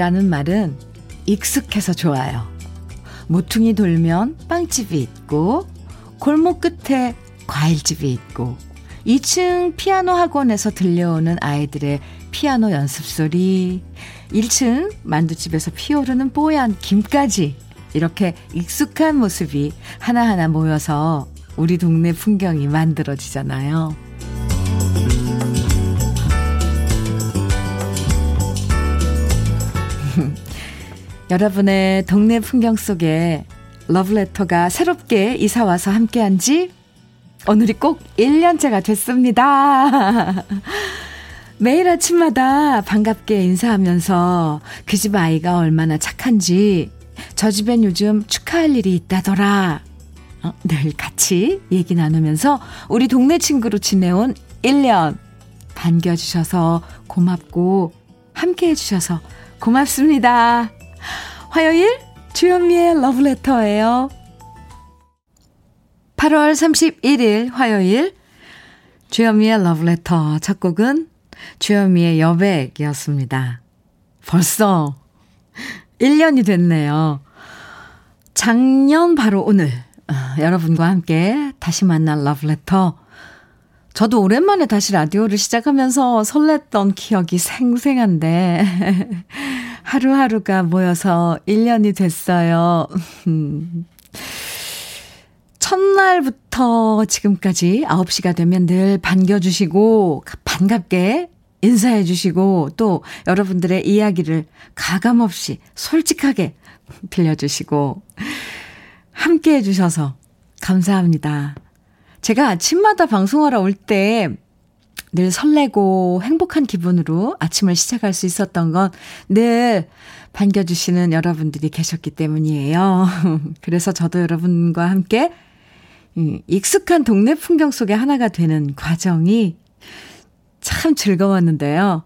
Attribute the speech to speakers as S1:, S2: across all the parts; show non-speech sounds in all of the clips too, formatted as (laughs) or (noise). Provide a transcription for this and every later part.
S1: 동네라는 말은 익숙해서 좋아요. 모퉁이 돌면 빵집이 있고, 골목 끝에 과일집이 있고, 2층 피아노 학원에서 들려오는 아이들의 피아노 연습 소리, 1층 만두집에서 피오르는 뽀얀 김까지 이렇게 익숙한 모습이 하나하나 모여서 우리 동네 풍경이 만들어지잖아요. 여러분의 동네 풍경 속에 러브레터가 새롭게 이사와서 함께한 지 오늘이 꼭 1년째가 됐습니다. (laughs) 매일 아침마다 반갑게 인사하면서 그 집 아이가 얼마나 착한지 저 집엔 요즘 축하할 일이 있다더라. 어, 늘 같이 얘기 나누면서 우리 동네 친구로 지내온 1년 반겨주셔서 고맙고 함께 해주셔서 고맙습니다. 화요일 주현미의 러브레터예요. 8월 31일 화요일 주현미의 러브레터 첫 곡은 주현미의 여백이었습니다. 벌써 1년이 됐네요. 작년 바로 오늘 어, 여러분과 함께 다시 만난 러브레터 저도 오랜만에 다시 라디오를 시작하면서 설렜던 기억이 생생한데 (laughs) 하루하루가 모여서 1년이 됐어요. 첫날부터 지금까지 9시가 되면 늘 반겨주시고 반갑게 인사해 주시고 또 여러분들의 이야기를 가감없이 솔직하게 들려주시고 함께 해주셔서 감사합니다. 제가 아침마다 방송하러 올 때 늘 설레고 행복한 기분으로 아침을 시작할 수 있었던 건 늘 반겨주시는 여러분들이 계셨기 때문이에요. (laughs) 그래서 저도 여러분과 함께 익숙한 동네 풍경 속에 하나가 되는 과정이 참 즐거웠는데요.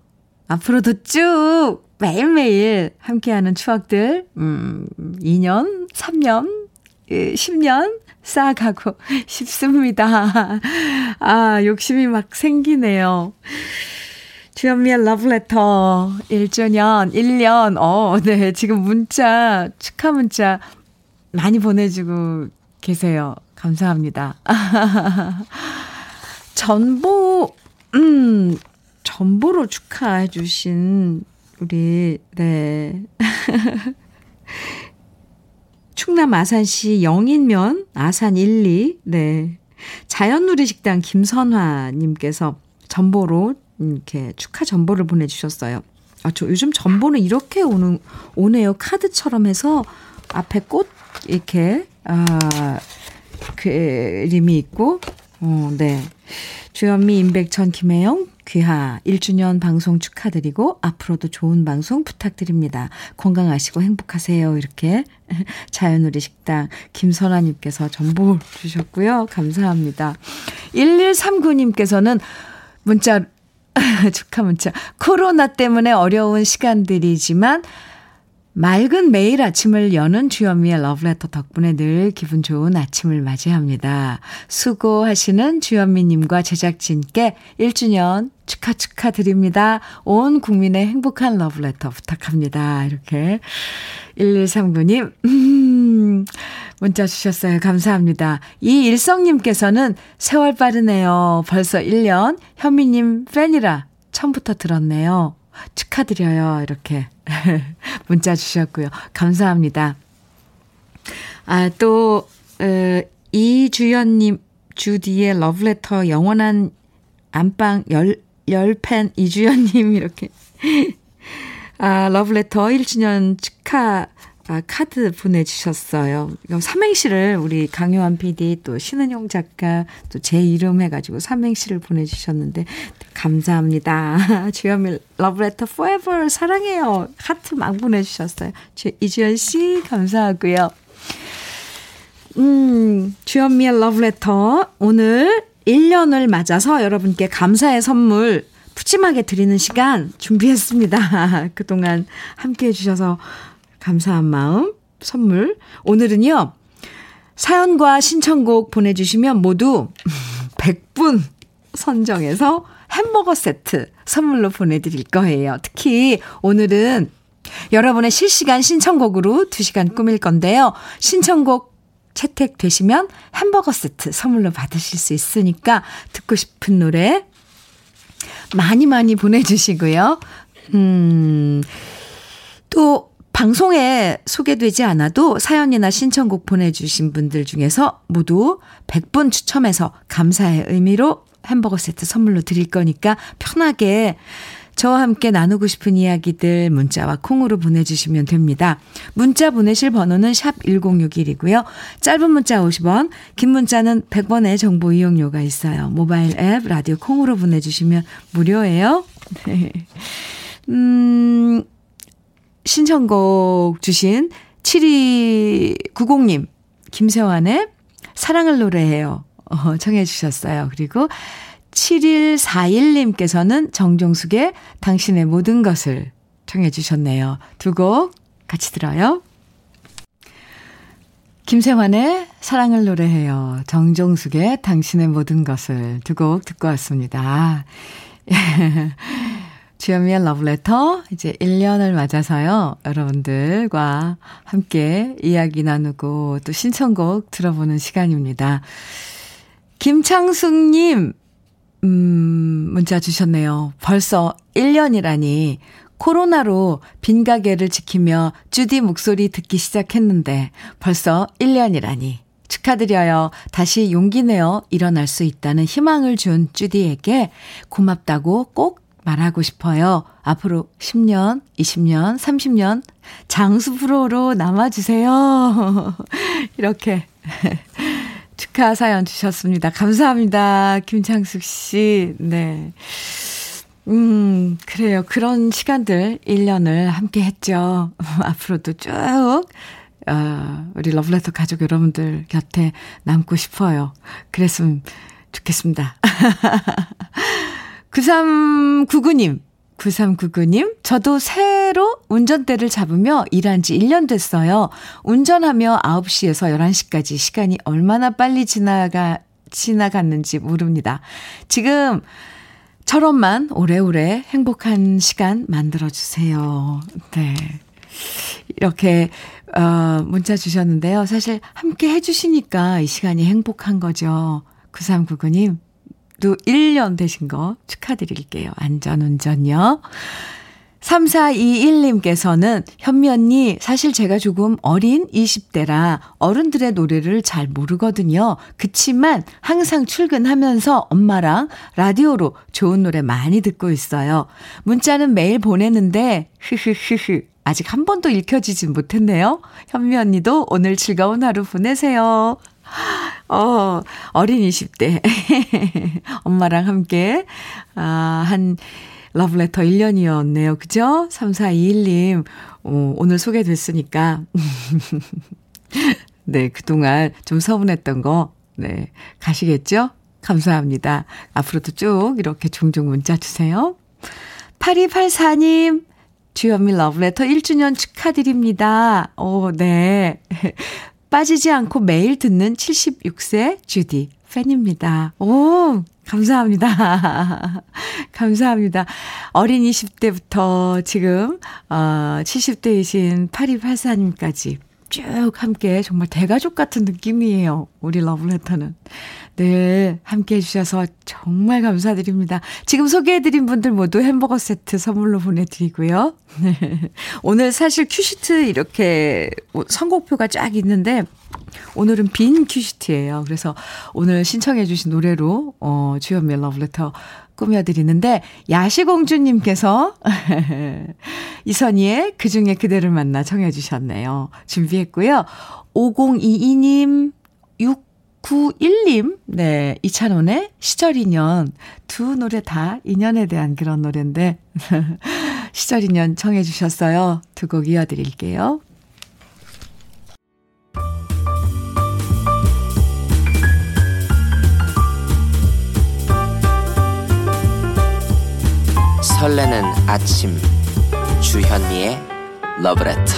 S1: 앞으로도 쭉 매일매일 함께하는 추억들, 음, 2년, 3년, 10년 쌓아가고 (laughs) 싶습니다. 아, 욕심이 막 생기네요. 주현미의 러브레터 1주년, 1년, 어, 네, 지금 문자, 축하 문자 많이 보내주고 계세요. 감사합니다. (laughs) 전보, 음, 전보로 축하해 주신 우리, 네. (laughs) 충남 아산시 영인면 아산 1, 2, 네. 자연누리 식당 김선화님께서 전보로 이렇게 축하 전보를 보내주셨어요. 아, 저 요즘 전보는 이렇게 오는, 오네요. 카드처럼 해서 앞에 꽃, 이렇게, 아, 그림이 있고, 어, 네. 주현미, 임백천, 김혜영, 귀하 1주년 방송 축하드리고 앞으로도 좋은 방송 부탁드립니다. 건강하시고 행복하세요. 이렇게 (laughs) 자연우리 식당 김선아님께서 정보 주셨고요. 감사합니다. 1139님께서는 문자 (laughs) 축하 문자 코로나 때문에 어려운 시간들이지만 맑은 매일 아침을 여는 주현미의 러브레터 덕분에 늘 기분 좋은 아침을 맞이합니다. 수고하시는 주현미님과 제작진께 1주년 축하 축하 드립니다. 온 국민의 행복한 러브레터 부탁합니다. 이렇게 1139님 음, 문자 주셨어요. 감사합니다. 이일성님께서는 세월 빠르네요. 벌써 1년 현미님 팬이라 처음부터 들었네요. 축하드려요. 이렇게 (laughs) 문자 주셨고요. 감사합니다. 아, 또, 어, 이주연님, 주디의 러브레터 영원한 안방 열, 열팬 이주연님, (laughs) 이렇게. 아, 러브레터 1주년 축하 아, 카드 보내주셨어요. 삼행시를 우리 강요한 PD 또 신은용 작가 또 제 이름 해가지고 삼행시를 보내주셨는데 감사합니다. (laughs) 주현미 러브레터 forever 사랑해요. 하트 막 보내주셨어요. 이주연 씨 감사하고요. 음, 주현미의 러브레터 오늘 1년을 맞아서 여러분께 감사의 선물 푸짐하게 드리는 시간 준비했습니다. (laughs) 그동안 함께 해주셔서 감사한 마음 선물. 오늘은요. 사연과 신청곡 보내주시면 모두 (laughs) 100분 선정해서 햄버거 세트 선물로 보내드릴 거예요. 특히 오늘은 여러분의 실시간 신청곡으로 2시간 꾸밀 건데요. 신청곡 채택되시면 햄버거 세트 선물로 받으실 수 있으니까 듣고 싶은 노래 많이 많이 보내주시고요. 음, 또 방송에 소개되지 않아도 사연이나 신청곡 보내주신 분들 중에서 모두 100분 추첨해서 감사의 의미로 햄버거 세트 선물로 드릴 거니까 편하게 저와 함께 나누고 싶은 이야기들 문자와 콩으로 보내주시면 됩니다. 문자 보내실 번호는 샵 1061이고요. 짧은 문자 50원, 긴 문자는 100원의 정보 이용료가 있어요. 모바일 앱, 라디오 콩으로 보내주시면 무료예요. 네. 음, 신청곡 주신 7290님, 김세환의 사랑을 노래해요. 어, 청해 주셨어요. 그리고 7141님께서는 정종숙의 당신의 모든 것을 청해 주셨네요. 두 곡 같이 들어요. 김세환의 사랑을 노래해요. 정종숙의 당신의 모든 것을 두 곡 듣고 왔습니다. (laughs) 주현미의 러브레터 이제 1년을 맞아서요. 여러분들과 함께 이야기 나누고 또 신청곡 들어보는 시간입니다. 김창숙님 음, 문자 주셨네요. 벌써 1년이라니. 코로나로 빈 가게를 지키며 주디 목소리 듣기 시작했는데 벌써 1년이라니. 축하드려요. 다시 용기 내어 일어날 수 있다는 희망을 준 주디에게 고맙다고 꼭 말하고 싶어요. 앞으로 10년, 20년, 30년 장수 프로로 남아주세요. (laughs) 이렇게 (laughs) 축하 사연 주셨습니다. 감사합니다. 김창숙 씨. 네. 음, 그래요. 그런 시간들 1년을 함께 했죠. (laughs) 앞으로도 쭉, 어, 우리 러블레터 가족 여러분들 곁에 남고 싶어요. 그랬으면 좋겠습니다. 9399님. 9399님, 저도 새로 운전대를 잡으며 일한 지 1년 됐어요. 운전하며 9시에서 11시까지 시간이 얼마나 빨리 지나가, 지나갔는지 모릅니다. 지금, 처럼만 오래오래 행복한 시간 만들어주세요. 네. 이렇게, 어, 문자 주셨는데요. 사실 함께 해주시니까 이 시간이 행복한 거죠. 9399님, 또 1년 되신 거 축하드릴게요. 안전운전요. 3421님께서는 현미 언니, 사실 제가 조금 어린 20대라 어른들의 노래를 잘 모르거든요. 그치만 항상 출근하면서 엄마랑 라디오로 좋은 노래 많이 듣고 있어요. 문자는 매일 보내는데, 흐흐흐흐. 아직 한 번도 읽혀지진 못했네요. 현미 언니도 오늘 즐거운 하루 보내세요. 어, 어린 20대. (laughs) 엄마랑 함께, 아, 한, 러브레터 1년이었네요. 그죠? 3421님, 어, 오늘 소개됐으니까. (laughs) 네, 그동안 좀 서운했던 거, 네, 가시겠죠? 감사합니다. 앞으로도 쭉 이렇게 종종 문자 주세요. 8284님, 주현미 러브레터 1주년 축하드립니다. 오, 네. 빠지지 않고 매일 듣는 76세 주디 팬입니다. 오, 감사합니다. (laughs) 감사합니다. 어린 20대부터 지금, 어, 70대이신 8284님까지 쭉 함께 정말 대가족 같은 느낌이에요. 우리 러브레터는. 늘 함께 해주셔서 정말 감사드립니다. 지금 소개해드린 분들 모두 햄버거 세트 선물로 보내드리고요. (laughs) 네. 오늘 사실 큐시트 이렇게 선곡표가 쫙 있는데 오늘은 빈 큐시트예요. 그래서 오늘 신청해주신 노래로 어, 주현미의 러브레터 꾸며드리는데 야시공주님께서 (laughs) 이선희의 그중에 그대를 만나 청해 주셨네요. 준비했고요. 5022님 691님 네 이찬원의 시절 인연 두 노래 다 인연에 대한 그런 노래인데 (laughs) 시절 인연 청해주셨어요. 두 곡 이어드릴게요.
S2: 설레는 아침 주현미의 러브레터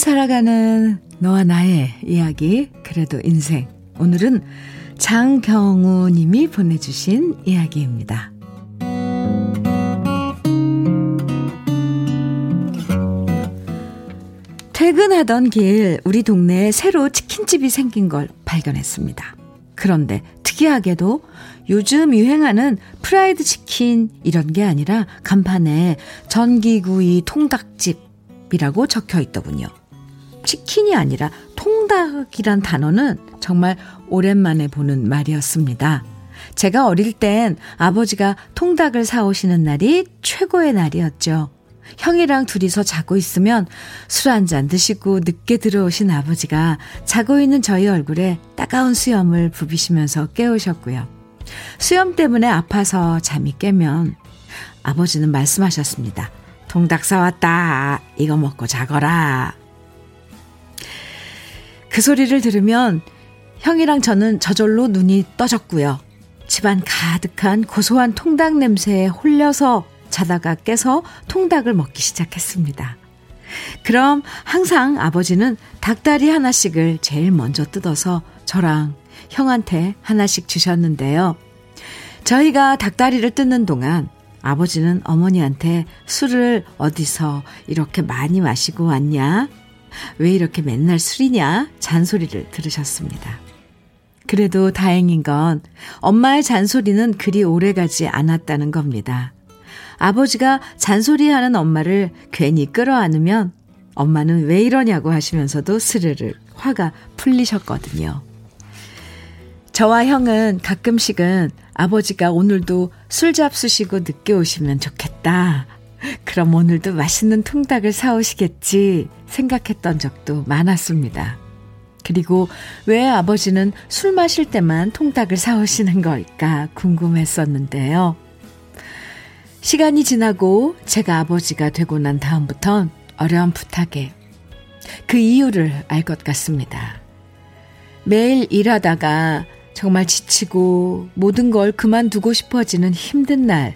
S1: 살아가는 너와 나의 이야기, 그래도 인생. 오늘은 장경우 님이 보내주신 이야기입니다. 퇴근하던 길 우리 동네에 새로 치킨집이 생긴 걸 발견했습니다. 그런데 특이하게도 요즘 유행하는 프라이드 치킨 이런 게 아니라 간판에 전기구이 통닭집이라고 적혀 있더군요. 치킨이 아니라 통닭이란 단어는 정말 오랜만에 보는 말이었습니다. 제가 어릴 땐 아버지가 통닭을 사오시는 날이 최고의 날이었죠. 형이랑 둘이서 자고 있으면 술 한 잔 드시고 늦게 들어오신 아버지가 자고 있는 저희 얼굴에 따가운 수염을 부비시면서 깨우셨고요. 수염 때문에 아파서 잠이 깨면 아버지는 말씀하셨습니다. 통닭 사왔다. 이거 먹고 자거라. 그 소리를 들으면 형이랑 저는 저절로 눈이 떠졌고요. 집안 가득한 고소한 통닭 냄새에 홀려서 자다가 깨서 통닭을 먹기 시작했습니다. 그럼 항상 아버지는 닭다리 하나씩을 제일 먼저 뜯어서 저랑 형한테 하나씩 주셨는데요. 저희가 닭다리를 뜯는 동안 아버지는 어머니한테 술을 어디서 이렇게 많이 마시고 왔냐? 왜 이렇게 맨날 술이냐? 잔소리를 들으셨습니다. 그래도 다행인 건 엄마의 잔소리는 그리 오래 가지 않았다는 겁니다. 아버지가 잔소리하는 엄마를 괜히 끌어안으면 엄마는 왜 이러냐고 하시면서도 스르르 화가 풀리셨거든요. 저와 형은 가끔씩은 아버지가 오늘도 술 잡수시고 늦게 오시면 좋겠다. 그럼 오늘도 맛있는 통닭을 사오시겠지 생각했던 적도 많았습니다. 그리고 왜 아버지는 술 마실 때만 통닭을 사오시는 걸까 궁금했었는데요. 시간이 지나고 제가 아버지가 되고 난 다음부턴 어렴풋하게 그 이유를 알 것 같습니다. 매일 일하다가 정말 지치고 모든 걸 그만두고 싶어지는 힘든 날.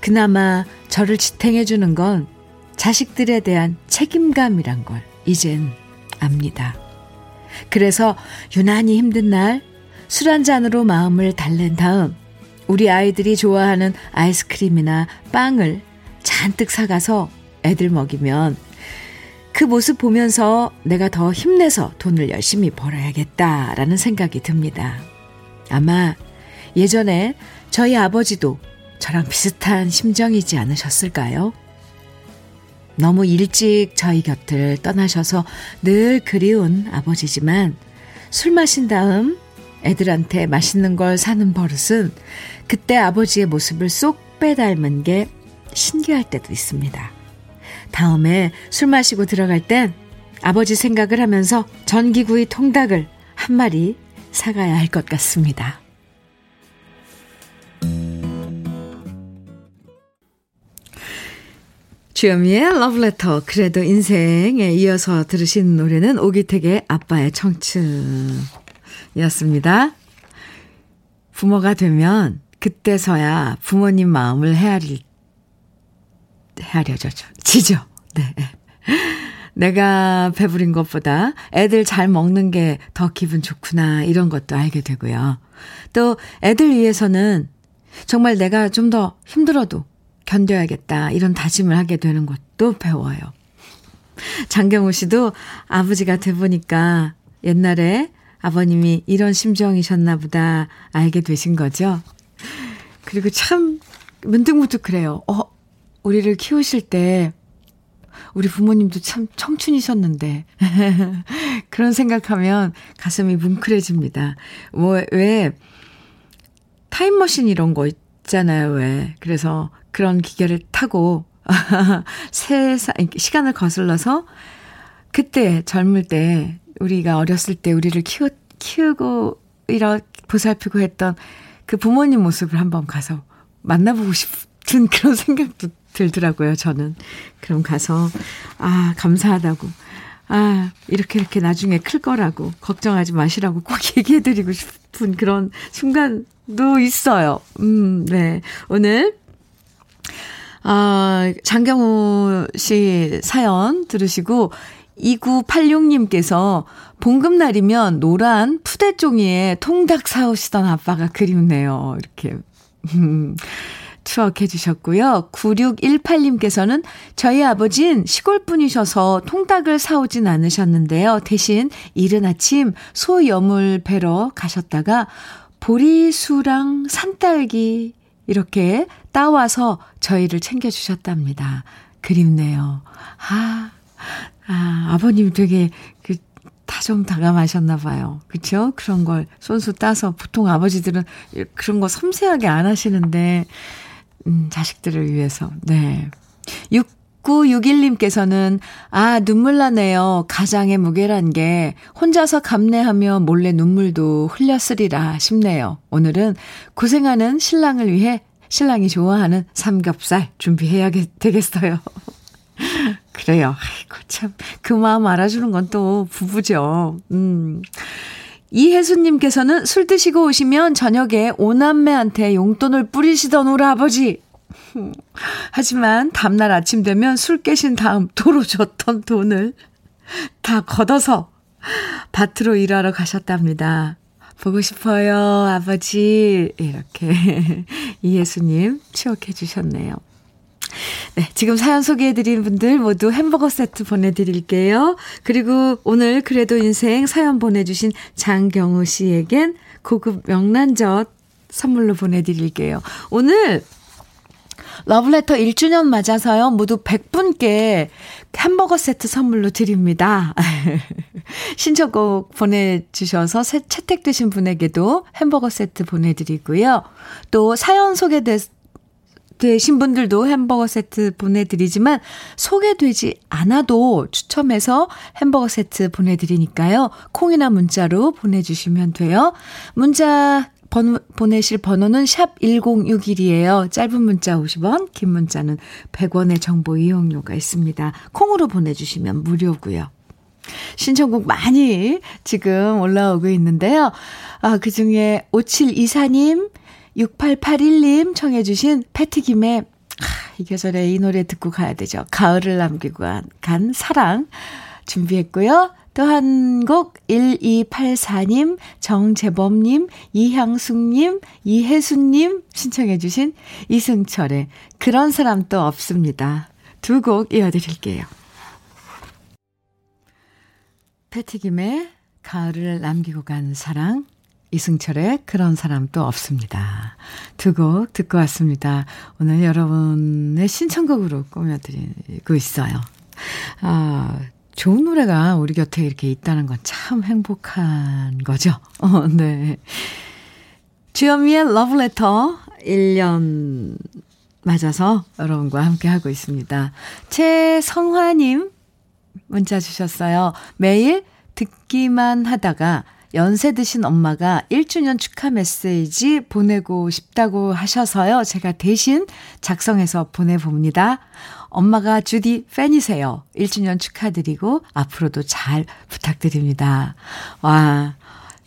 S1: 그나마 저를 지탱해주는 건 자식들에 대한 책임감이란 걸 이젠 압니다. 그래서 유난히 힘든 날 술 한 잔으로 마음을 달랜 다음 우리 아이들이 좋아하는 아이스크림이나 빵을 잔뜩 사가서 애들 먹이면 그 모습 보면서 내가 더 힘내서 돈을 열심히 벌어야겠다라는 생각이 듭니다. 아마 예전에 저희 아버지도 저랑 비슷한 심정이지 않으셨을까요? 너무 일찍 저희 곁을 떠나셔서 늘 그리운 아버지지만 술 마신 다음 애들한테 맛있는 걸 사는 버릇은 그때 아버지의 모습을 쏙 빼닮은 게 신기할 때도 있습니다. 다음에 술 마시고 들어갈 땐 아버지 생각을 하면서 전기구이 통닭을 한 마리 사가야 할 것 같습니다. 주현미의 러브레터 그래도 인생에 이어서 들으신 노래는 오기택의 아빠의 청춘 이었습니다. 부모가 되면 그때서야 부모님 마음을 헤아릴, 헤아려져, 지죠. 네. 내가 배부린 것보다 애들 잘 먹는 게 더 기분 좋구나, 이런 것도 알게 되고요. 또 애들 위해서는 정말 내가 좀 더 힘들어도 견뎌야겠다, 이런 다짐을 하게 되는 것도 배워요. 장경우 씨도 아버지가 돼보니까 옛날에 아버님이 이런 심정이셨나 보다 알게 되신 거죠. 그리고 참 문득문득 그래요. 어, 우리를 키우실 때 우리 부모님도 참 청춘이셨는데. (laughs) 그런 생각하면 가슴이 뭉클해집니다. 뭐, 왜, 타임머신 이런 거 있잖아요, 왜. 그래서 그런 기계를 타고, (laughs) 세상, 시간을 거슬러서, 그때 젊을 때 우리가 어렸을 때 우리를 키우, 키우고 이렇게 보살피고 했던 그 부모님 모습을 한번 가서 만나보고 싶은 (laughs) 그런 생각도 들더라고요, 저는. 그럼 가서, 아, 감사하다고. 아, 이렇게 이렇게 나중에 클 거라고, 걱정하지 마시라고 꼭 (laughs) 얘기해드리고 싶은 그런 순간도 있어요. 음, 네. 오늘, 아, 장경우 씨 사연 들으시고, 2986님께서 봉급날이면 노란 푸대종이에 통닭 사오시던 아빠가 그립네요. 이렇게. 음, (laughs) 추억해 주셨고요. 9618님께서는 저희 아버진 시골 분이셔서 통닭을 사오진 않으셨는데요. 대신 이른 아침 소 여물 배러 가셨다가 보리수랑 산딸기 이렇게 따와서 저희를 챙겨주셨답니다. 그립네요. 아, 아, 아버님 되게 그 다정다감하셨나 봐요. 그쵸? 그런 걸 손수 따서 보통 아버지들은 그런 거 섬세하게 안 하시는데, 음, 자식들을 위해서. 네. 6961님께서는, 아, 눈물 나네요. 가장의 무게란 게 혼자서 감내하며 몰래 눈물도 흘렸으리라 싶네요. 오늘은 고생하는 신랑을 위해 신랑이 좋아하는 삼겹살 준비해야 되겠어요. (laughs) 그래요. 아이고, 참. 그 마음 알아주는 건 또 부부죠. 음. 이혜수님께서는 술 드시고 오시면 저녁에 오남매한테 용돈을 뿌리시던 우리 아버지. (laughs) 하지만 다음날 아침 되면 술 깨신 다음 도로 줬던 돈을 (laughs) 다 걷어서 밭으로 일하러 가셨답니다. 보고 싶어요, 아버지. 이렇게 (laughs) 이예수님 추억해 주셨네요. 네, 지금 사연 소개해드린 분들 모두 햄버거 세트 보내드릴게요. 그리고 오늘 그래도 인생 사연 보내주신 장경우 씨에겐 고급 명란젓 선물로 보내드릴게요. 오늘 러브레터 1주년 맞아서요. 모두 100분께 햄버거 세트 선물로 드립니다. (laughs) 신청곡 보내주셔서 채택되신 분에게도 햄버거 세트 보내드리고요. 또 사연 소개된 되신 분들도 햄버거 세트 보내드리지만 소개되지 않아도 추첨해서 햄버거 세트 보내드리니까요. 콩이나 문자로 보내주시면 돼요. 문자 번호, 보내실 번호는 샵 1061이에요. 짧은 문자 50원, 긴 문자는 100원의 정보 이용료가 있습니다. 콩으로 보내주시면 무료고요. 신청곡 많이 지금 올라오고 있는데요. 아, 그 중에 5724님, 6881님 청해주신 패티김의 이 계절에 이 노래 듣고 가야 되죠. 가을을 남기고 간, 간 사랑 준비했고요. 또한곡 1284님, 정재범님, 이향숙님, 이혜수님 신청해주신 이승철의 그런 사람 도 없습니다. 두 곡 이어드릴게요. 패티김의 가을을 남기고 간 사랑, 이승철의 그런 사람도 없습니다. 두 곡 듣고 왔습니다. 오늘 여러분의 신청곡으로 꾸며드리고 있어요. 아, 좋은 노래가 우리 곁에 이렇게 있다는 건 참 행복한 거죠. (laughs) 어, 네. 주현미의 러브레터 1년 맞아서 여러분과 함께 하고 있습니다. 최성화님 문자 주셨어요. 매일 듣기만 하다가 연세 드신 엄마가 1주년 축하 메시지 보내고 싶다고 하셔서요. 제가 대신 작성해서 보내봅니다. 엄마가 주디 팬이세요. 1주년 축하드리고 앞으로도 잘 부탁드립니다. 와,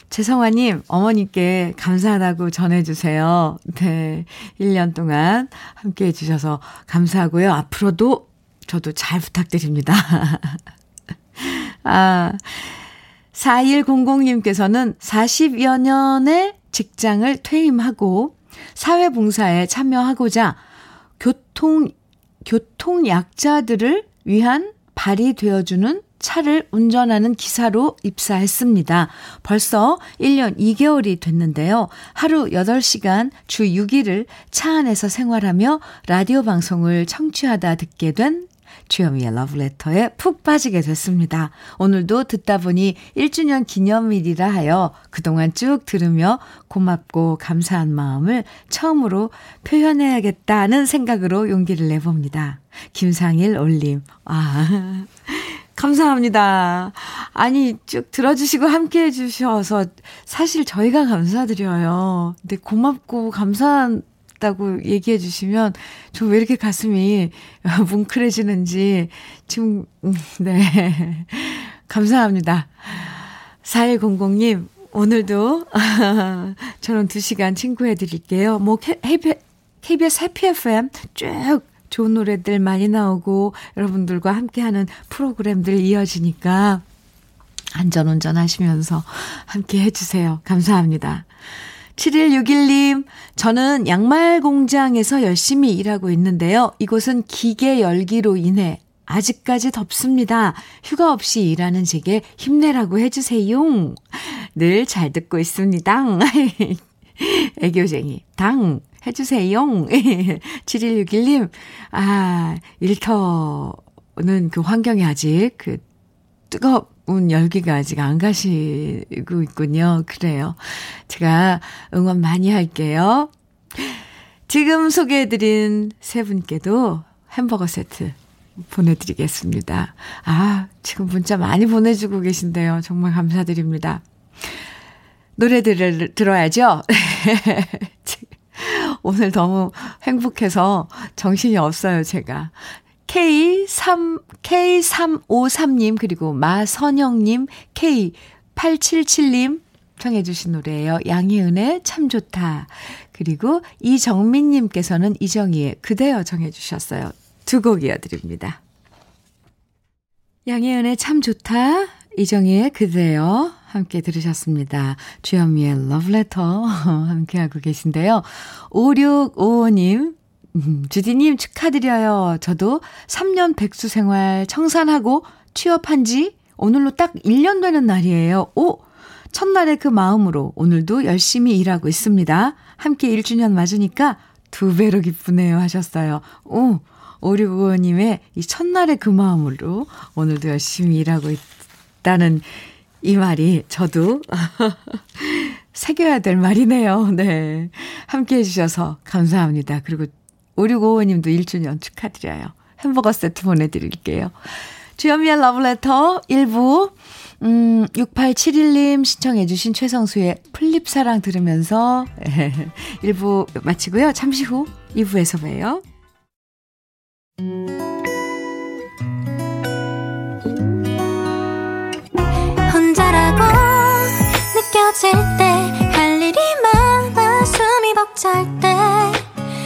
S1: 최성화님, 어머님께 감사하다고 전해주세요. 네. 1년 동안 함께 해주셔서 감사하고요. 앞으로도 저도 잘 부탁드립니다. (laughs) 아, 4100님께서는 40여 년의 직장을 퇴임하고 사회봉사에 참여하고자 교통, 교통약자들을 위한 발이 되어주는 차를 운전하는 기사로 입사했습니다. 벌써 1년 2개월이 됐는데요. 하루 8시간 주 6일을 차 안에서 생활하며 라디오 방송을 청취하다 듣게 된 주현미의 러브레터에 푹 빠지게 됐습니다. 오늘도 듣다 보니 1주년 기념일이라 하여 그동안 쭉 들으며 고맙고 감사한 마음을 처음으로 표현해야겠다는 생각으로 용기를 내봅니다. 김상일 올림. 아. (laughs) 감사합니다. 아니, 쭉 들어주시고 함께 해주셔서 사실 저희가 감사드려요. 근데 고맙고 감사한 있다고 얘기해 주시면 저 왜 이렇게 가슴이 (laughs) 뭉클해지는지 지금 음, 네. (laughs) 감사합니다. 4100님 오늘도 (laughs) 저는 2시간 친구해 드릴게요. 뭐 KBS 해피 FM 쭉 좋은 노래들 많이 나오고 여러분들과 함께하는 프로그램들 이어지니까 안전운전 하시면서 함께 해주세요. 감사합니다. 7161님, 저는 양말 공장에서 열심히 일하고 있는데요. 이곳은 기계 열기로 인해 아직까지 덥습니다. 휴가 없이 일하는 제게 힘내라고 해주세요. 늘 잘 듣고 있습니다. (laughs) 애교쟁이, 당, 해주세요. 7161님, (laughs) 아, 일터는 그 환경이 아직 그 뜨거 운 열기가 아직 안 가시고 있군요. 그래요. 제가 응원 많이 할게요. 지금 소개해드린 세 분께도 햄버거 세트 보내드리겠습니다. 아, 지금 문자 많이 보내주고 계신데요. 정말 감사드립니다. 노래들을 들어야죠? (laughs) 오늘 너무 행복해서 정신이 없어요, 제가. K3, K353님, 그리고 마선영님, K877님, 청해주신 노래예요. 양희은의 참 좋다. 그리고 이정민님께서는 이정희의 그대여 정해주셨어요. 두 곡 이어드립니다. 양희은의 참 좋다. 이정희의 그대여 함께 들으셨습니다. 주현미의 러브레터 (laughs) 함께하고 계신데요. 5655님, 음, 주디님 축하드려요. 저도 3년 백수 생활 청산하고 취업한 지 오늘로 딱 1년 되는 날이에요. 오! 첫날의 그 마음으로 오늘도 열심히 일하고 있습니다. 함께 1주년 맞으니까 두 배로 기쁘네요 하셨어요. 오! 5655님의 이 첫날의 그 마음으로 오늘도 열심히 일하고 있다는 이 말이 저도 (laughs) 새겨야 될 말이네요. 네. 함께 해주셔서 감사합니다. 그리고 5655님도 1주년 축하드려요. 햄버거 세트 보내드릴게요. 주현미의 러브레터 1부, 음, 6871님 신청해 주신 최성수의 플립사랑 들으면서 (laughs) 1부 마치고요. 잠시 후 2부에서 봬요. 혼자라고 느껴질 때 할 일이 많아 숨이 벅찰 때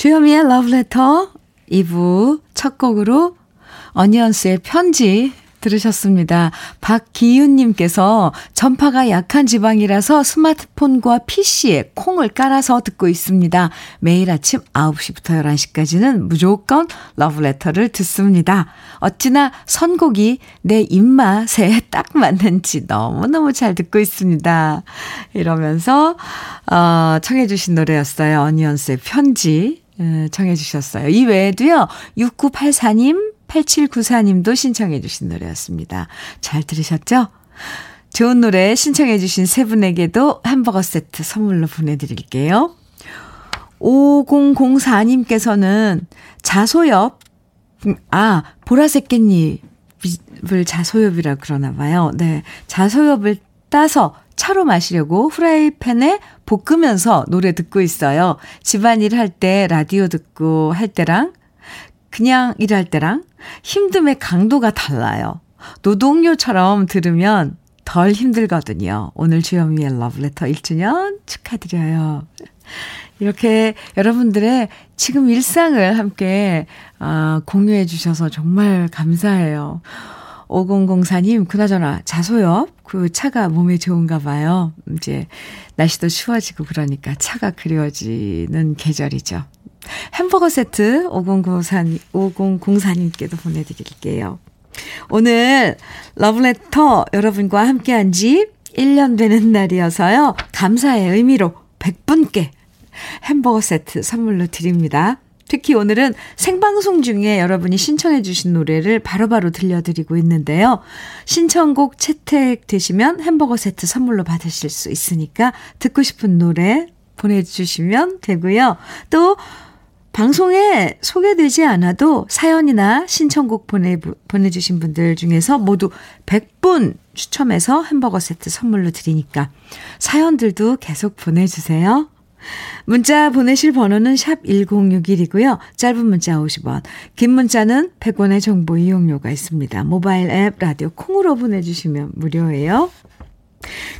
S1: 주현미의 러브레터 2부 첫 곡으로 어니언스의 편지 들으셨습니다. 박기윤님께서 전파가 약한 지방이라서 스마트폰과 PC에 콩을 깔아서 듣고 있습니다. 매일 아침 9시부터 11시까지는 무조건 러브레터를 듣습니다. 어찌나 선곡이 내 입맛에 딱 맞는지 너무너무 잘 듣고 있습니다. 이러면서, 어, 청해주신 노래였어요. 어니언스의 편지. 청해 주셨어요. 이 외에도요, 6984님, 8794님도 신청해 주신 노래였습니다. 잘 들으셨죠? 좋은 노래 신청해 주신 세 분에게도 햄버거 세트 선물로 보내드릴게요. 5004님께서는 자소엽, 아, 보라색 깻잎을 자소엽이라 그러나 봐요. 네. 자소엽을 따서 차로 마시려고 후라이팬에 볶으면서 노래 듣고 있어요. 집안일 할 때 라디오 듣고 할 때랑 그냥 일할 때랑 힘듦의 강도가 달라요. 노동요처럼 들으면 덜 힘들거든요. 오늘 주현미의 러브레터 1주년 축하드려요. 이렇게 여러분들의 지금 일상을 함께 어, 공유해 주셔서 정말 감사해요. 5004님, 그나저나 자소엽 그 차가 몸에 좋은가 봐요. 이제 날씨도 추워지고 그러니까 차가 그리워지는 계절이죠. 햄버거 세트 5004, 5004님께도 보내드릴게요. 오늘 러브레터 여러분과 함께한 지 1년 되는 날이어서요. 감사의 의미로 100분께 햄버거 세트 선물로 드립니다. 특히 오늘은 생방송 중에 여러분이 신청해 주신 노래를 바로 바로 들려드리고 있는데요. 신청곡 채택되시면 햄버거 세트 선물로 받으실 수 있으니까 듣고 싶은 노래 보내주시면 되고요. 또 방송에 소개되지 않아도 사연이나 신청곡 보내, 보내주신 분들 중에서 모두 100분 추첨해서 햄버거 세트 선물로 드리니까 사연들도 계속 보내주세요. 문자 보내실 번호는 샵 1061이고요. 짧은 문자 50원, 긴 문자는 100원의 정보 이용료가 있습니다. 모바일 앱 라디오 콩으로 보내주시면 무료예요.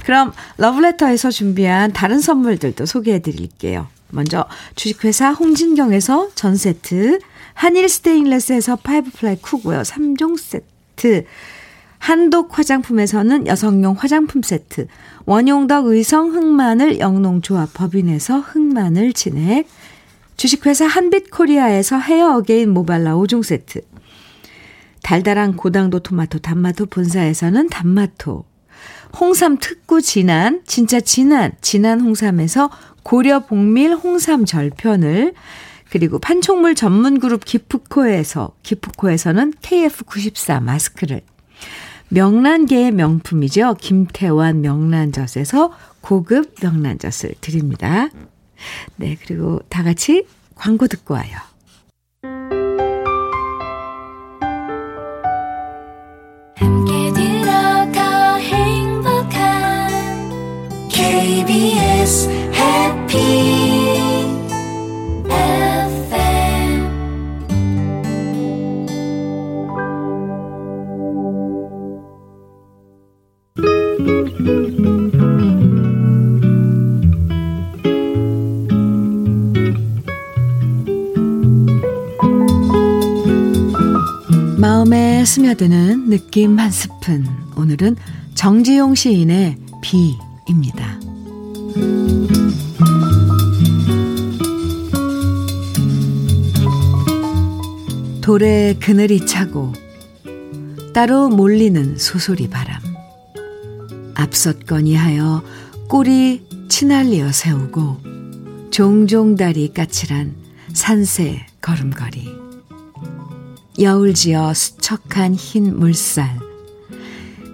S1: 그럼 러브레터에서 준비한 다른 선물들도 소개해 드릴게요. 먼저 주식회사 홍진경에서 전 세트, 한일 스테인레스에서 파이브 플라이 쿡고요. 3종 세트, 한독 화장품에서는 여성용 화장품 세트, 원용덕 의성 흑마늘 영농조합 법인에서 흑마늘 진액, 주식회사 한빛코리아에서 헤어 어게인 모발라 5종 세트, 달달한 고당도 토마토 단마토 본사에서는 단마토, 홍삼 특구 진한, 진짜 진한, 진한 홍삼에서 고려 복밀 홍삼 절편을, 그리고 판촉물 전문 그룹 기프코에서, 기프코에서는 KF94 마스크를, 명란계의 명품이죠. 김태환 명란젓에서 고급 명란젓을 드립니다. 네, 그리고 다 같이 광고 듣고 와요. KBS 마음에 스며드는 느낌 한 스푼. 오늘은 정지용 시인의 비입니다. 돌에 그늘이 차고 따로 몰리는 소소리 바람. 앞섰거니 하여 꼬리 치날리어 세우고 종종 다리 까칠한 산새 걸음걸이. 여울지어 수척한 흰 물살,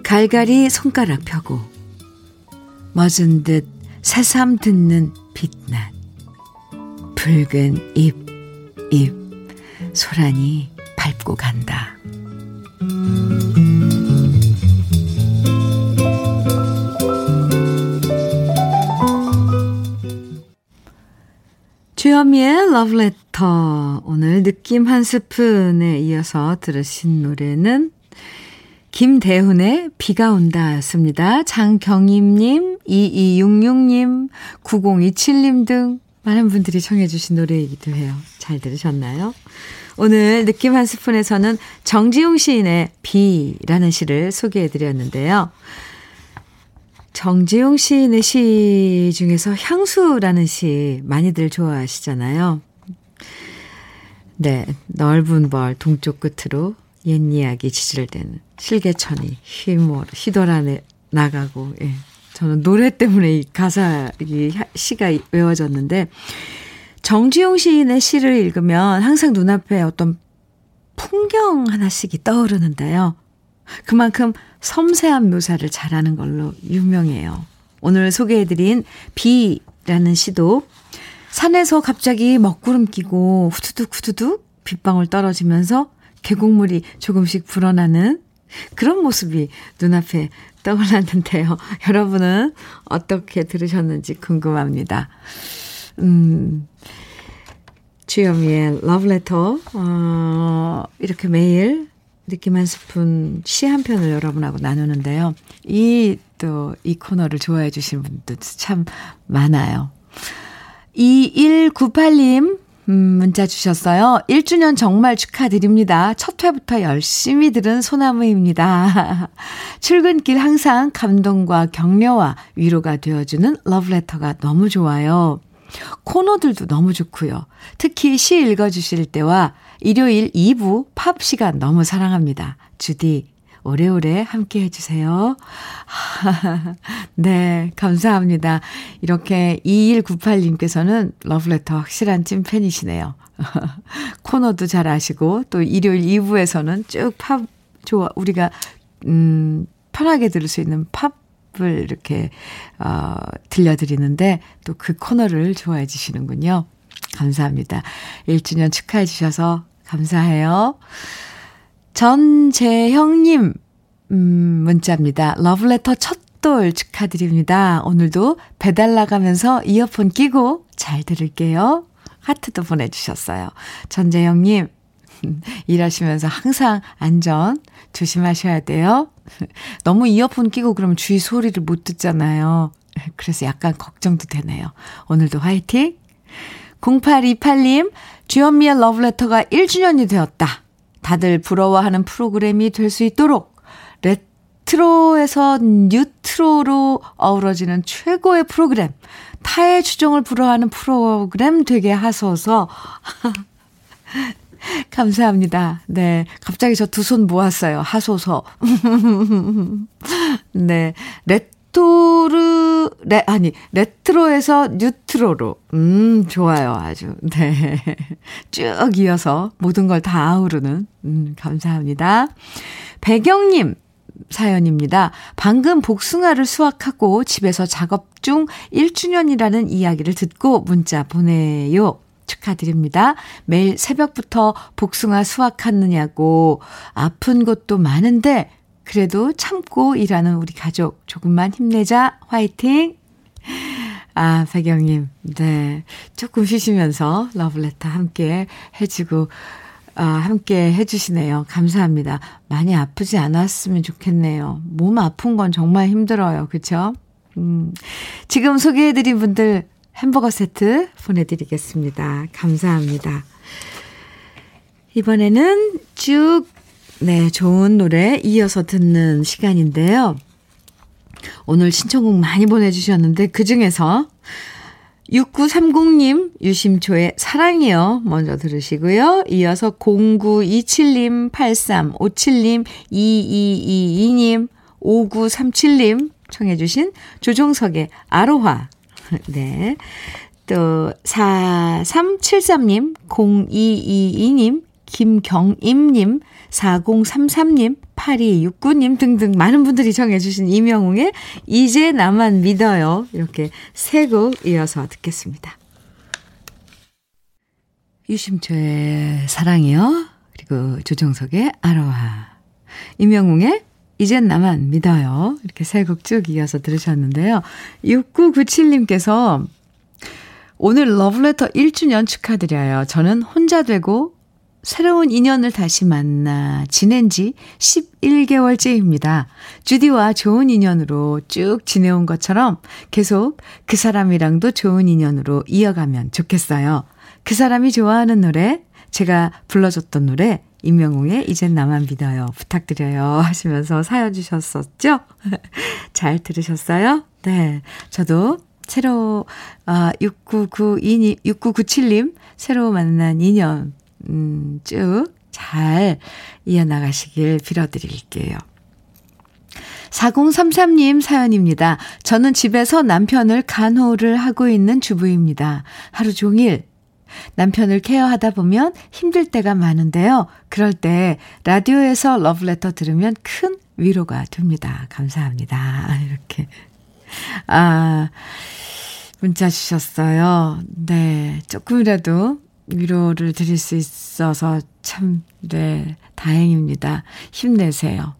S1: 갈갈이 손가락 펴고, 멎은 듯 새삼 듣는 빛낮, 붉은 잎, 잎, 소란이 밟고 간다. 주현미의 러브레터. 오늘 느낌 한 스푼에 이어서 들으신 노래는 김대훈의 비가 온다 였습니다. 장경임님, 2266님, 9027님 등 많은 분들이 청해주신 노래이기도 해요. 잘 들으셨나요? 오늘 느낌 한 스푼에서는 정지용 시인의 비라는 시를 소개해드렸는데요. 정지용 시인의 시 중에서 향수라는 시 많이들 좋아하시잖아요. 네, 넓은 벌 동쪽 끝으로 옛 이야기 지질대는 실개천이 휘몰, 휘돌아 나가고, 예. 저는 노래 때문에 이 가사, 이 시가 외워졌는데, 정지용 시인의 시를 읽으면 항상 눈앞에 어떤 풍경 하나씩이 떠오르는데요. 그만큼 섬세한 묘사를 잘하는 걸로 유명해요. 오늘 소개해드린 비라는 시도 산에서 갑자기 먹구름 끼고 후두둑 후두둑 빗방울 떨어지면서 계곡물이 조금씩 불어나는 그런 모습이 눈앞에 떠올랐는데요. (laughs) 여러분은 어떻게 들으셨는지 궁금합니다. 음, 주여미의 러브레터, 어, 이렇게 매일 느낌 한 스푼 시 한 편을 여러분하고 나누는데요. 이, 또, 이 코너를 좋아해 주시는 분들도 참 많아요. 2198님, 음, 문자 주셨어요. 1주년 정말 축하드립니다. 첫 회부터 열심히 들은 소나무입니다. (laughs) 출근길 항상 감동과 격려와 위로가 되어주는 러브레터가 너무 좋아요. 코너들도 너무 좋고요. 특히 시 읽어주실 때와 일요일 2부 팝 시간 너무 사랑합니다. 주디, 오래오래 함께 해주세요. (laughs) 네, 감사합니다. 이렇게 2198님께서는 러브레터 확실한 찐팬이시네요. (laughs) 코너도 잘 아시고, 또 일요일 2부에서는 쭉 팝, 좋아, 우리가, 음, 편하게 들을 수 있는 팝 팝을 이렇게, 어, 들려드리는데 또 그 코너를 좋아해 주시는군요. 감사합니다. 1주년 축하해 주셔서 감사해요. 전재형님, 음, 문자입니다. 러브레터 첫 돌 축하드립니다. 오늘도 배달 나가면서 이어폰 끼고 잘 들을게요. 하트도 보내주셨어요. 전재영님, (laughs) 일하시면서 항상 안전 조심하셔야 돼요. (laughs) 너무 이어폰 끼고 그러면 주위 소리를 못 듣잖아요. 그래서 약간 걱정도 되네요. 오늘도 화이팅! 0828님, 주현미의 러브레터가 1주년이 되었다. 다들 부러워하는 프로그램이 될 수 있도록 레트로에서 뉴트로로 어우러지는 최고의 프로그램, 타의 추종을 불허하는 프로그램 되게 하소서. (laughs) 감사합니다. 네. 갑자기 저 두 손 모았어요. 하소서. (laughs) 네. 레 토르, 레, 아니, 레트로에서 뉴트로로. 음, 좋아요. 아주. 네. 쭉 이어서 모든 걸 다 아우르는. 음, 감사합니다. 배경님. 사연입니다. 방금 복숭아를 수확하고 집에서 작업 중 1주년이라는 이야기를 듣고 문자 보내요. 축하드립니다. 매일 새벽부터 복숭아 수확하느냐고 아픈 것도 많은데 그래도 참고 일하는 우리 가족 조금만 힘내자. 화이팅! 아, 배경님. 네. 조금 쉬시면서 러블레터 함께 해주고 아, 함께 해주시네요. 감사합니다. 많이 아프지 않았으면 좋겠네요. 몸 아픈 건 정말 힘들어요. 그쵸? 음, 지금 소개해드린 분들 햄버거 세트 보내드리겠습니다. 감사합니다. 이번에는 쭉, 네, 좋은 노래 이어서 듣는 시간인데요. 오늘 신청곡 많이 보내주셨는데, 그 중에서 6930님 유심초의 사랑이요 먼저 들으시고요. 이어서 0927님, 8357님, 2222님, 5937님 청해 주신 조종석의 아로하 (laughs) 네. 또 4373님, 0222님, 김경임님, 4033님, 8269님 등등 많은 분들이 정해주신 이명웅의 이제 나만 믿어요. 이렇게 세 곡 이어서 듣겠습니다. 유심초의 사랑이요. 그리고 조정석의 아로하. 이명웅의 이젠 나만 믿어요. 이렇게 세 곡 쭉 이어서 들으셨는데요. 6997님께서 오늘 러브레터 1주년 축하드려요. 저는 혼자 되고 새로운 인연을 다시 만나 지낸 지 11개월째입니다. 주디와 좋은 인연으로 쭉 지내온 것처럼 계속 그 사람이랑도 좋은 인연으로 이어가면 좋겠어요. 그 사람이 좋아하는 노래, 제가 불러줬던 노래, 임명웅의 이젠 나만 믿어요. 부탁드려요. 하시면서 사연 주셨었죠? (laughs) 잘 들으셨어요? 네. 저도 새로, 아, 6992님, 6997님, 새로 만난 인연 음, 쭉 잘 이어나가시길 빌어드릴게요. 4033님 사연입니다. 저는 집에서 남편을 간호를 하고 있는 주부입니다. 하루 종일 남편을 케어하다 보면 힘들 때가 많은데요. 그럴 때 라디오에서 러브레터 들으면 큰 위로가 됩니다. 감사합니다. (laughs) 이렇게. 아, 문자 주셨어요. 네. 조금이라도 위로를 드릴 수 있어서 참, 네, 다행입니다. 힘내세요.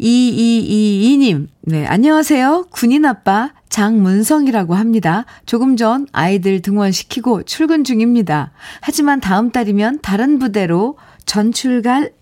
S1: 2222님, 네, 안녕하세요. 군인 아빠 장문성이라고 합니다. 조금 전 아이들 등원시키고 출근 중입니다. 하지만 다음 달이면 다른 부대로 전출 갈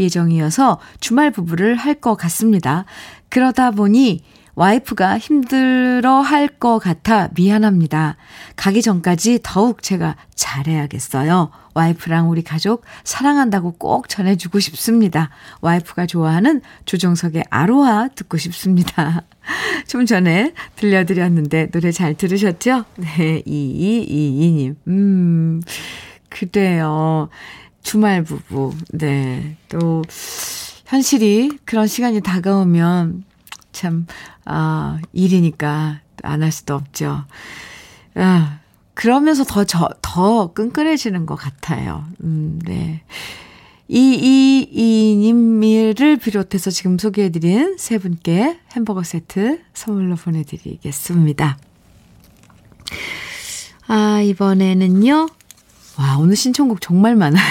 S1: 예정이어서 주말 부부를 할 것 같습니다. 그러다 보니 와이프가 힘들어 할 것 같아 미안합니다. 가기 전까지 더욱 제가 잘해야겠어요. 와이프랑 우리 가족 사랑한다고 꼭 전해주고 싶습니다. 와이프가 좋아하는 조정석의 아로하 듣고 싶습니다. (laughs) 좀 전에 들려드렸는데 노래 잘 들으셨죠? (laughs) 네, 2222님. 음, 그래요. 주말 부부. 네. 또, 현실이 그런 시간이 다가오면 참, 아, 일이니까 안 할 수도 없죠. 아, 그러면서 더, 저, 더 끈끈해지는 것 같아요. 음, 네. 이이이님을 비롯해서 지금 소개해드린 세 분께 햄버거 세트 선물로 보내드리겠습니다. 아, 이번에는요. 와, 오늘 신청곡 정말 많아요.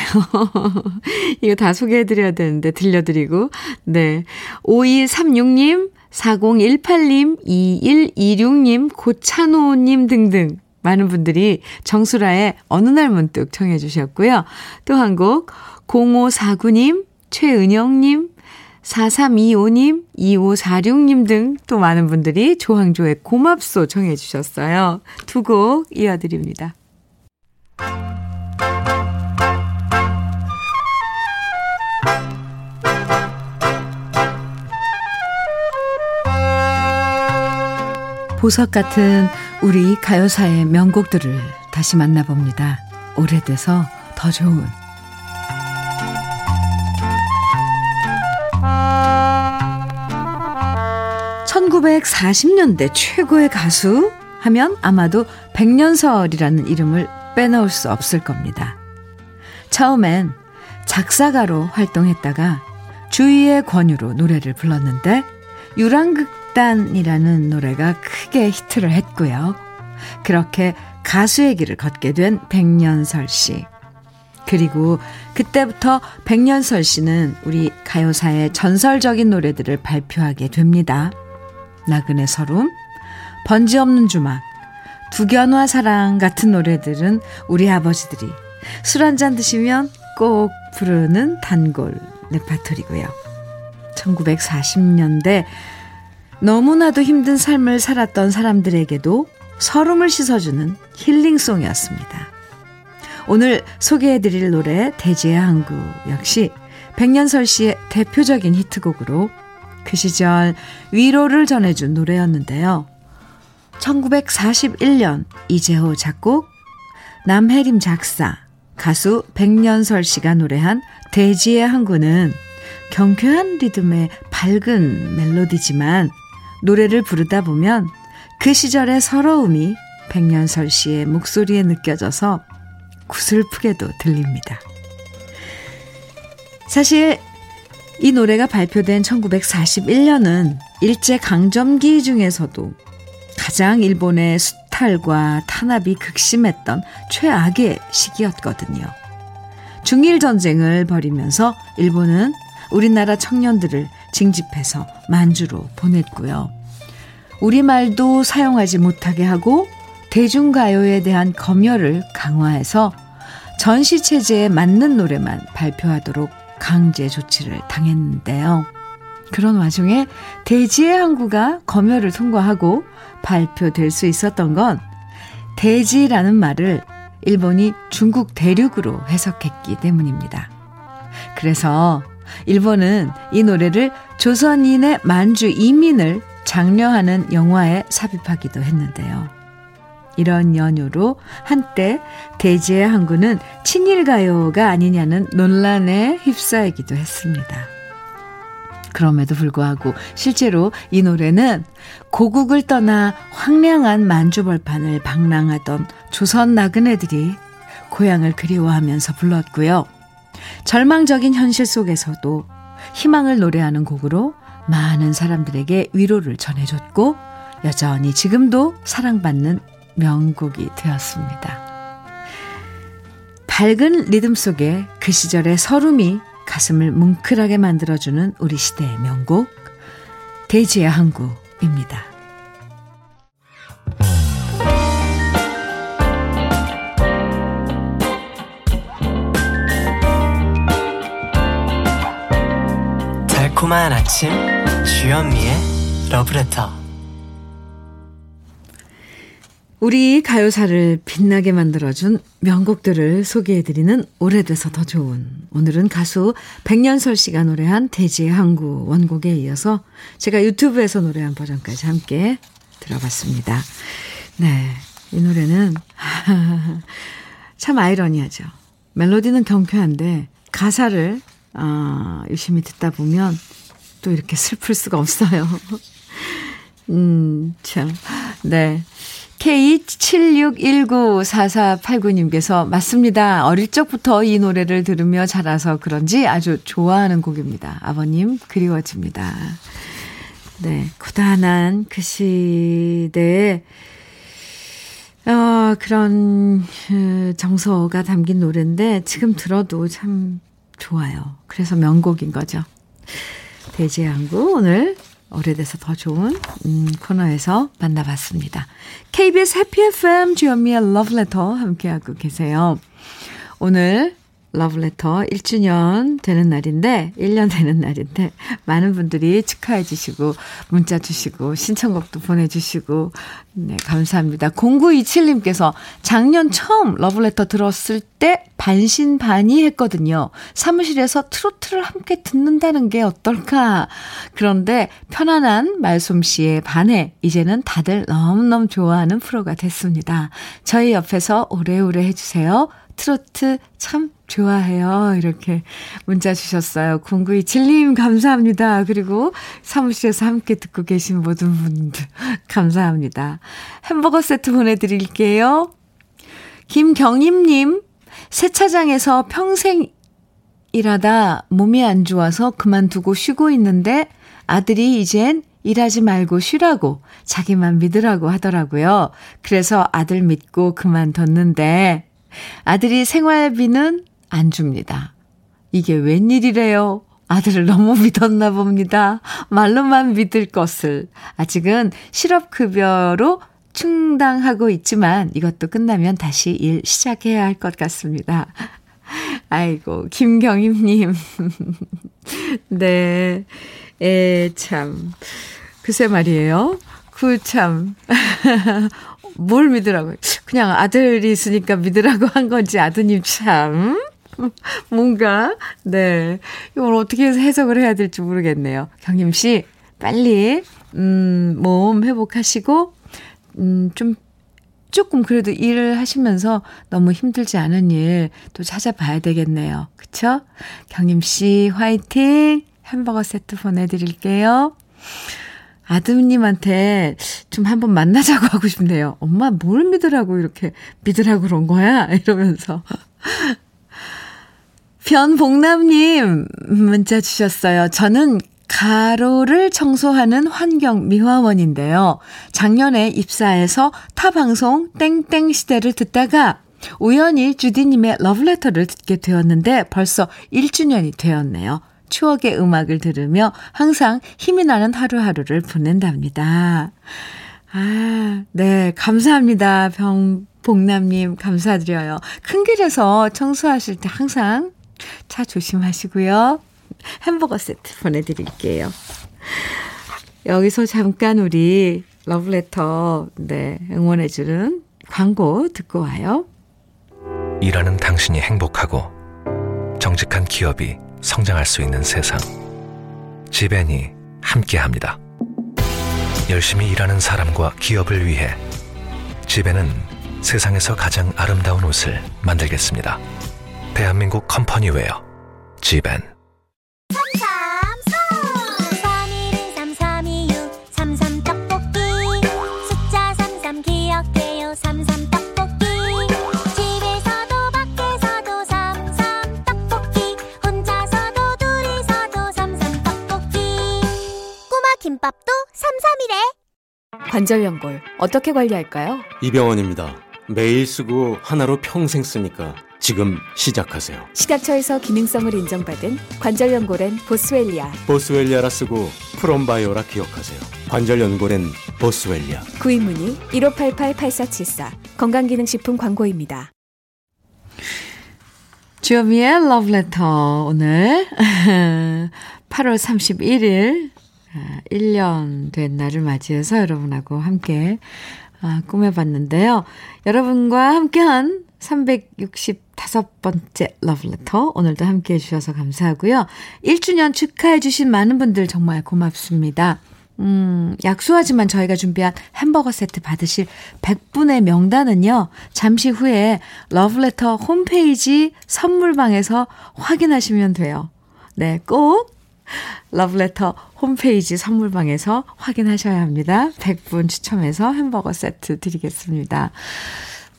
S1: (laughs) 이거 다 소개해드려야 되는데, 들려드리고. 네. 5236님, 4018님, 2126님, 고찬호님 등등. 많은 분들이 정수라의 어느 날 문득 청해 주셨고요. 또 한 곡, 0549님, 최은영님, 4325님, 2546님 등 또 많은 분들이 조항조의 고맙소 청해 주셨어요. 두 곡 이어드립니다. 보석 같은 우리 가요사의 명곡들을 다시 만나봅니다. 오래돼서 더 좋은 1940년대 최고의 가수 하면 아마도 백년설이라는 이름을 빼놓을 수 없을 겁니다. 처음엔 작사가로 활동했다가 주위의 권유로 노래를 불렀는데 유랑극 단이라는 노래가 크게 히트를 했고요. 그렇게 가수의 길을 걷게 된 백년설 씨. 그리고 그때부터 백년설 씨는 우리 가요사의 전설적인 노래들을 발표하게 됩니다. 나그네 서름, 번지 없는 주막, 두견화 사랑 같은 노래들은 우리 아버지들이 술 한 잔 드시면 꼭 부르는 단골 레파토리고요. 1940년대 너무나도 힘든 삶을 살았던 사람들에게도 서름을 씻어주는 힐링송이었습니다. 오늘 소개해드릴 노래 대지의 항구 역시 백년설 씨의 대표적인 히트곡으로 그 시절 위로를 전해준 노래였는데요. 1941년 이재호 작곡, 남혜림 작사, 가수 백년설 씨가 노래한 대지의 항구는 경쾌한 리듬의 밝은 멜로디지만 노래를 부르다 보면 그 시절의 서러움이 백년설 씨의 목소리에 느껴져서 구슬프게도 들립니다. 사실 이 노래가 발표된 1941년은 일제 강점기 중에서도 가장 일본의 수탈과 탄압이 극심했던 최악의 시기였거든요. 중일 전쟁을 벌이면서 일본은 우리나라 청년들을 징집해서 만주로 보냈고요. 우리말도 사용하지 못하게 하고 대중가요에 대한 검열을 강화해서 전시체제에 맞는 노래만 발표하도록 강제 조치를 당했는데요. 그런 와중에 대지의 항구가 검열을 통과하고 발표될 수 있었던 건 대지라는 말을 일본이 중국 대륙으로 해석했기 때문입니다. 그래서 일본은 이 노래를 조선인의 만주 이민을 장려하는 영화에 삽입하기도 했는데요. 이런 연유로 한때 대지의 항구는 친일가요가 아니냐는 논란에 휩싸이기도 했습니다. 그럼에도 불구하고 실제로 이 노래는 고국을 떠나 황량한 만주벌판을 방랑하던 조선 나그네들이 고향을 그리워하면서 불렀고요. 절망적인 현실 속에서도 희망을 노래하는 곡으로 많은 사람들에게 위로를 전해줬고 여전히 지금도 사랑받는 명곡이 되었습니다. 밝은 리듬 속에 그 시절의 서름이 가슴을 뭉클하게 만들어주는 우리 시대의 명곡 대지의 항구입니다.
S2: 달콤한 아침 주현미의 러브레터
S1: 우리 가요사를 빛나게 만들어준 명곡들을 소개해드리는 오래돼서 더 좋은 오늘은 가수 백년설 씨가 노래한 대지의 항구 원곡에 이어서 제가 유튜브에서 노래한 버전까지 함께 들어봤습니다. 네, 이 노래는 (laughs) 참 아이러니하죠. 멜로디는 경쾌한데 가사를 어, 유심히 듣다 보면 또 이렇게 슬플 수가 없어요. (laughs) 음, 참. 네. K76194489님께서 맞습니다. 어릴 적부터 이 노래를 들으며 자라서 그런지 아주 좋아하는 곡입니다. 아버님 그리워집니다. 네, 고단한 그 시대에 어, 그런 그 정서가 담긴 노래인데 지금 들어도 참 좋아요. 그래서 명곡인 거죠. 대지양구 오늘 오래돼서 더 좋은 음, 코너에서 만나봤습니다. KBS 해피 FM 주현미의 러브레터 함께하고 계세요. 오늘 러브레터 1주년 되는 날인데, 1년 되는 날인데, 많은 분들이 축하해 주시고, 문자 주시고, 신청곡도 보내주시고, 네, 감사합니다. 0927님께서 작년 처음 러브레터 들었을 때 반신반의 했거든요. 사무실에서 트로트를 함께 듣는다는 게 어떨까? 그런데 편안한 말솜씨에 반해 이제는 다들 너무너무 좋아하는 프로가 됐습니다. 저희 옆에서 오래오래 해주세요. 트로트 참 좋아해요. 이렇게 문자 주셨어요. 0927님, 감사합니다. 그리고 사무실에서 함께 듣고 계신 모든 분들, (laughs) 감사합니다. 햄버거 세트 보내드릴게요. 김경임님, 세차장에서 평생 일하다 몸이 안 좋아서 그만두고 쉬고 있는데 아들이 이젠 일하지 말고 쉬라고 자기만 믿으라고 하더라고요. 그래서 아들 믿고 그만뒀는데 아들이 생활비는 안 줍니다. 이게 웬일이래요? 아들을 너무 믿었나 봅니다. 말로만 믿을 것을. 아직은 실업급여로 충당하고 있지만 이것도 끝나면 다시 일 시작해야 할 것 같습니다. 아이고, 김경임님. (laughs) 네. 에, 참. 글쎄 말이에요. 그 참. (laughs) 뭘 믿으라고요? 그냥 아들이 있으니까 믿으라고 한 건지 아드님 참. (laughs) 뭔가, 네. 이걸 어떻게 해석을 해야 될지 모르겠네요. 경임 씨, 빨리, 음, 몸 회복하시고, 음, 좀, 조금 그래도 일을 하시면서 너무 힘들지 않은 일 또 찾아봐야 되겠네요. 그쵸? 경임 씨, 화이팅! 햄버거 세트 보내드릴게요. 아드님한테 좀 한번 만나자고 (laughs) 하고 싶네요. 엄마 뭘 믿으라고 이렇게 믿으라고 그런 거야? (laughs) 이러면서. 변복남님 문자 주셨어요. 저는 가로를 청소하는 환경 미화원인데요. 작년에 입사해서 타 방송 땡땡 시대를 듣다가 우연히 주디님의 러브레터를 듣게 되었는데 벌써 1주년이 되었네요. 추억의 음악을 들으며 항상 힘이 나는 하루하루를 보낸답니다. 아, 네. 감사합니다. 병 복남님, 감사드려요. 큰 길에서 청소하실 때 항상 차 조심하시고요. 햄버거 세트 보내드릴게요. 여기서 잠깐 우리 러브레터, 네, 응원해주는 광고 듣고 와요.
S3: 일하는 당신이 행복하고 정직한 기업이 성장할 수 있는 세상. 지벤이 함께합니다. 열심히 일하는 사람과 기업을 위해 지벤은 세상에서 가장 아름다운 옷을 만들겠습니다. 대한민국 컴퍼니웨어 지벤
S4: 김밥도 삼삼이래. 관절 연골 어떻게 관리할까요?
S5: 이병원입니다. 매일 쓰고 하나로 평생 쓰니까 지금 시작하세요.
S4: 식약처에서 기능성을 인정받은 관절 연골엔 보스웰리아.
S5: 보스웰리아라 쓰고 프롬바이오라 기억하세요. 관절 연골엔 보스웰리아.
S4: 구입 문의 1588-8474 건강기능식품 광고입니다.
S1: 주요미의 러브레터 오늘 8월 31일 1년 된 날을 맞이해서 여러분하고 함께 아, 꾸며봤는데요. 여러분과 함께한 365번째 러브레터 오늘도 함께 해주셔서 감사하고요. 1주년 축하해주신 많은 분들 정말 고맙습니다. 음, 약소하지만 저희가 준비한 햄버거 세트 받으실 100분의 명단은요, 잠시 후에 러브레터 홈페이지 선물방에서 확인하시면 돼요. 네, 꼭 러브레터 홈페이지 선물방에서 확인하셔야 합니다. 100분 추첨해서 햄버거 세트 드리겠습니다.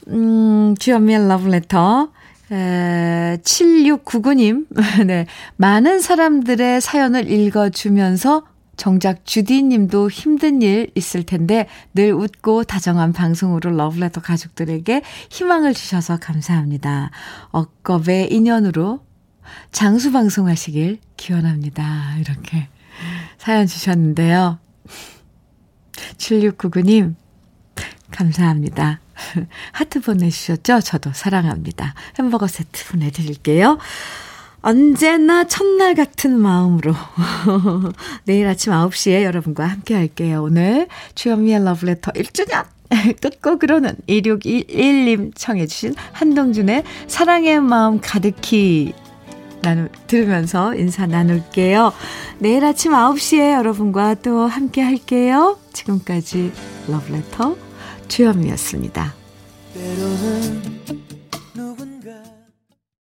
S1: 음, 주연미의 러브레터. 에, 7699님, (laughs) 네. 많은 사람들의 사연을 읽어주면서 정작 주디 님도 힘든 일 있을 텐데 늘 웃고 다정한 방송으로 러브레터 가족들에게 희망을 주셔서 감사합니다. 억겁의 인연으로 장수 방송하시길 기원합니다. 이렇게 사연 주셨는데요. 7699님, 감사합니다. (laughs) 하트 보내주셨죠? 저도 사랑합니다. 햄버거 세트 보내드릴게요. 언제나 첫날 같은 마음으로 (laughs) 내일 아침 9시에 여러분과 함께 할게요. 오늘 주현미의 러브레터 1주년 (laughs) 끝곡으로는 2611님 청해 주신 한동준의 사랑의 마음 가득히 나누, 들으면서 인사 나눌게요. 내일 아침 9시에 여러분과 또 함께 할게요. 지금까지 러브레터 주현미였습니다. 때로는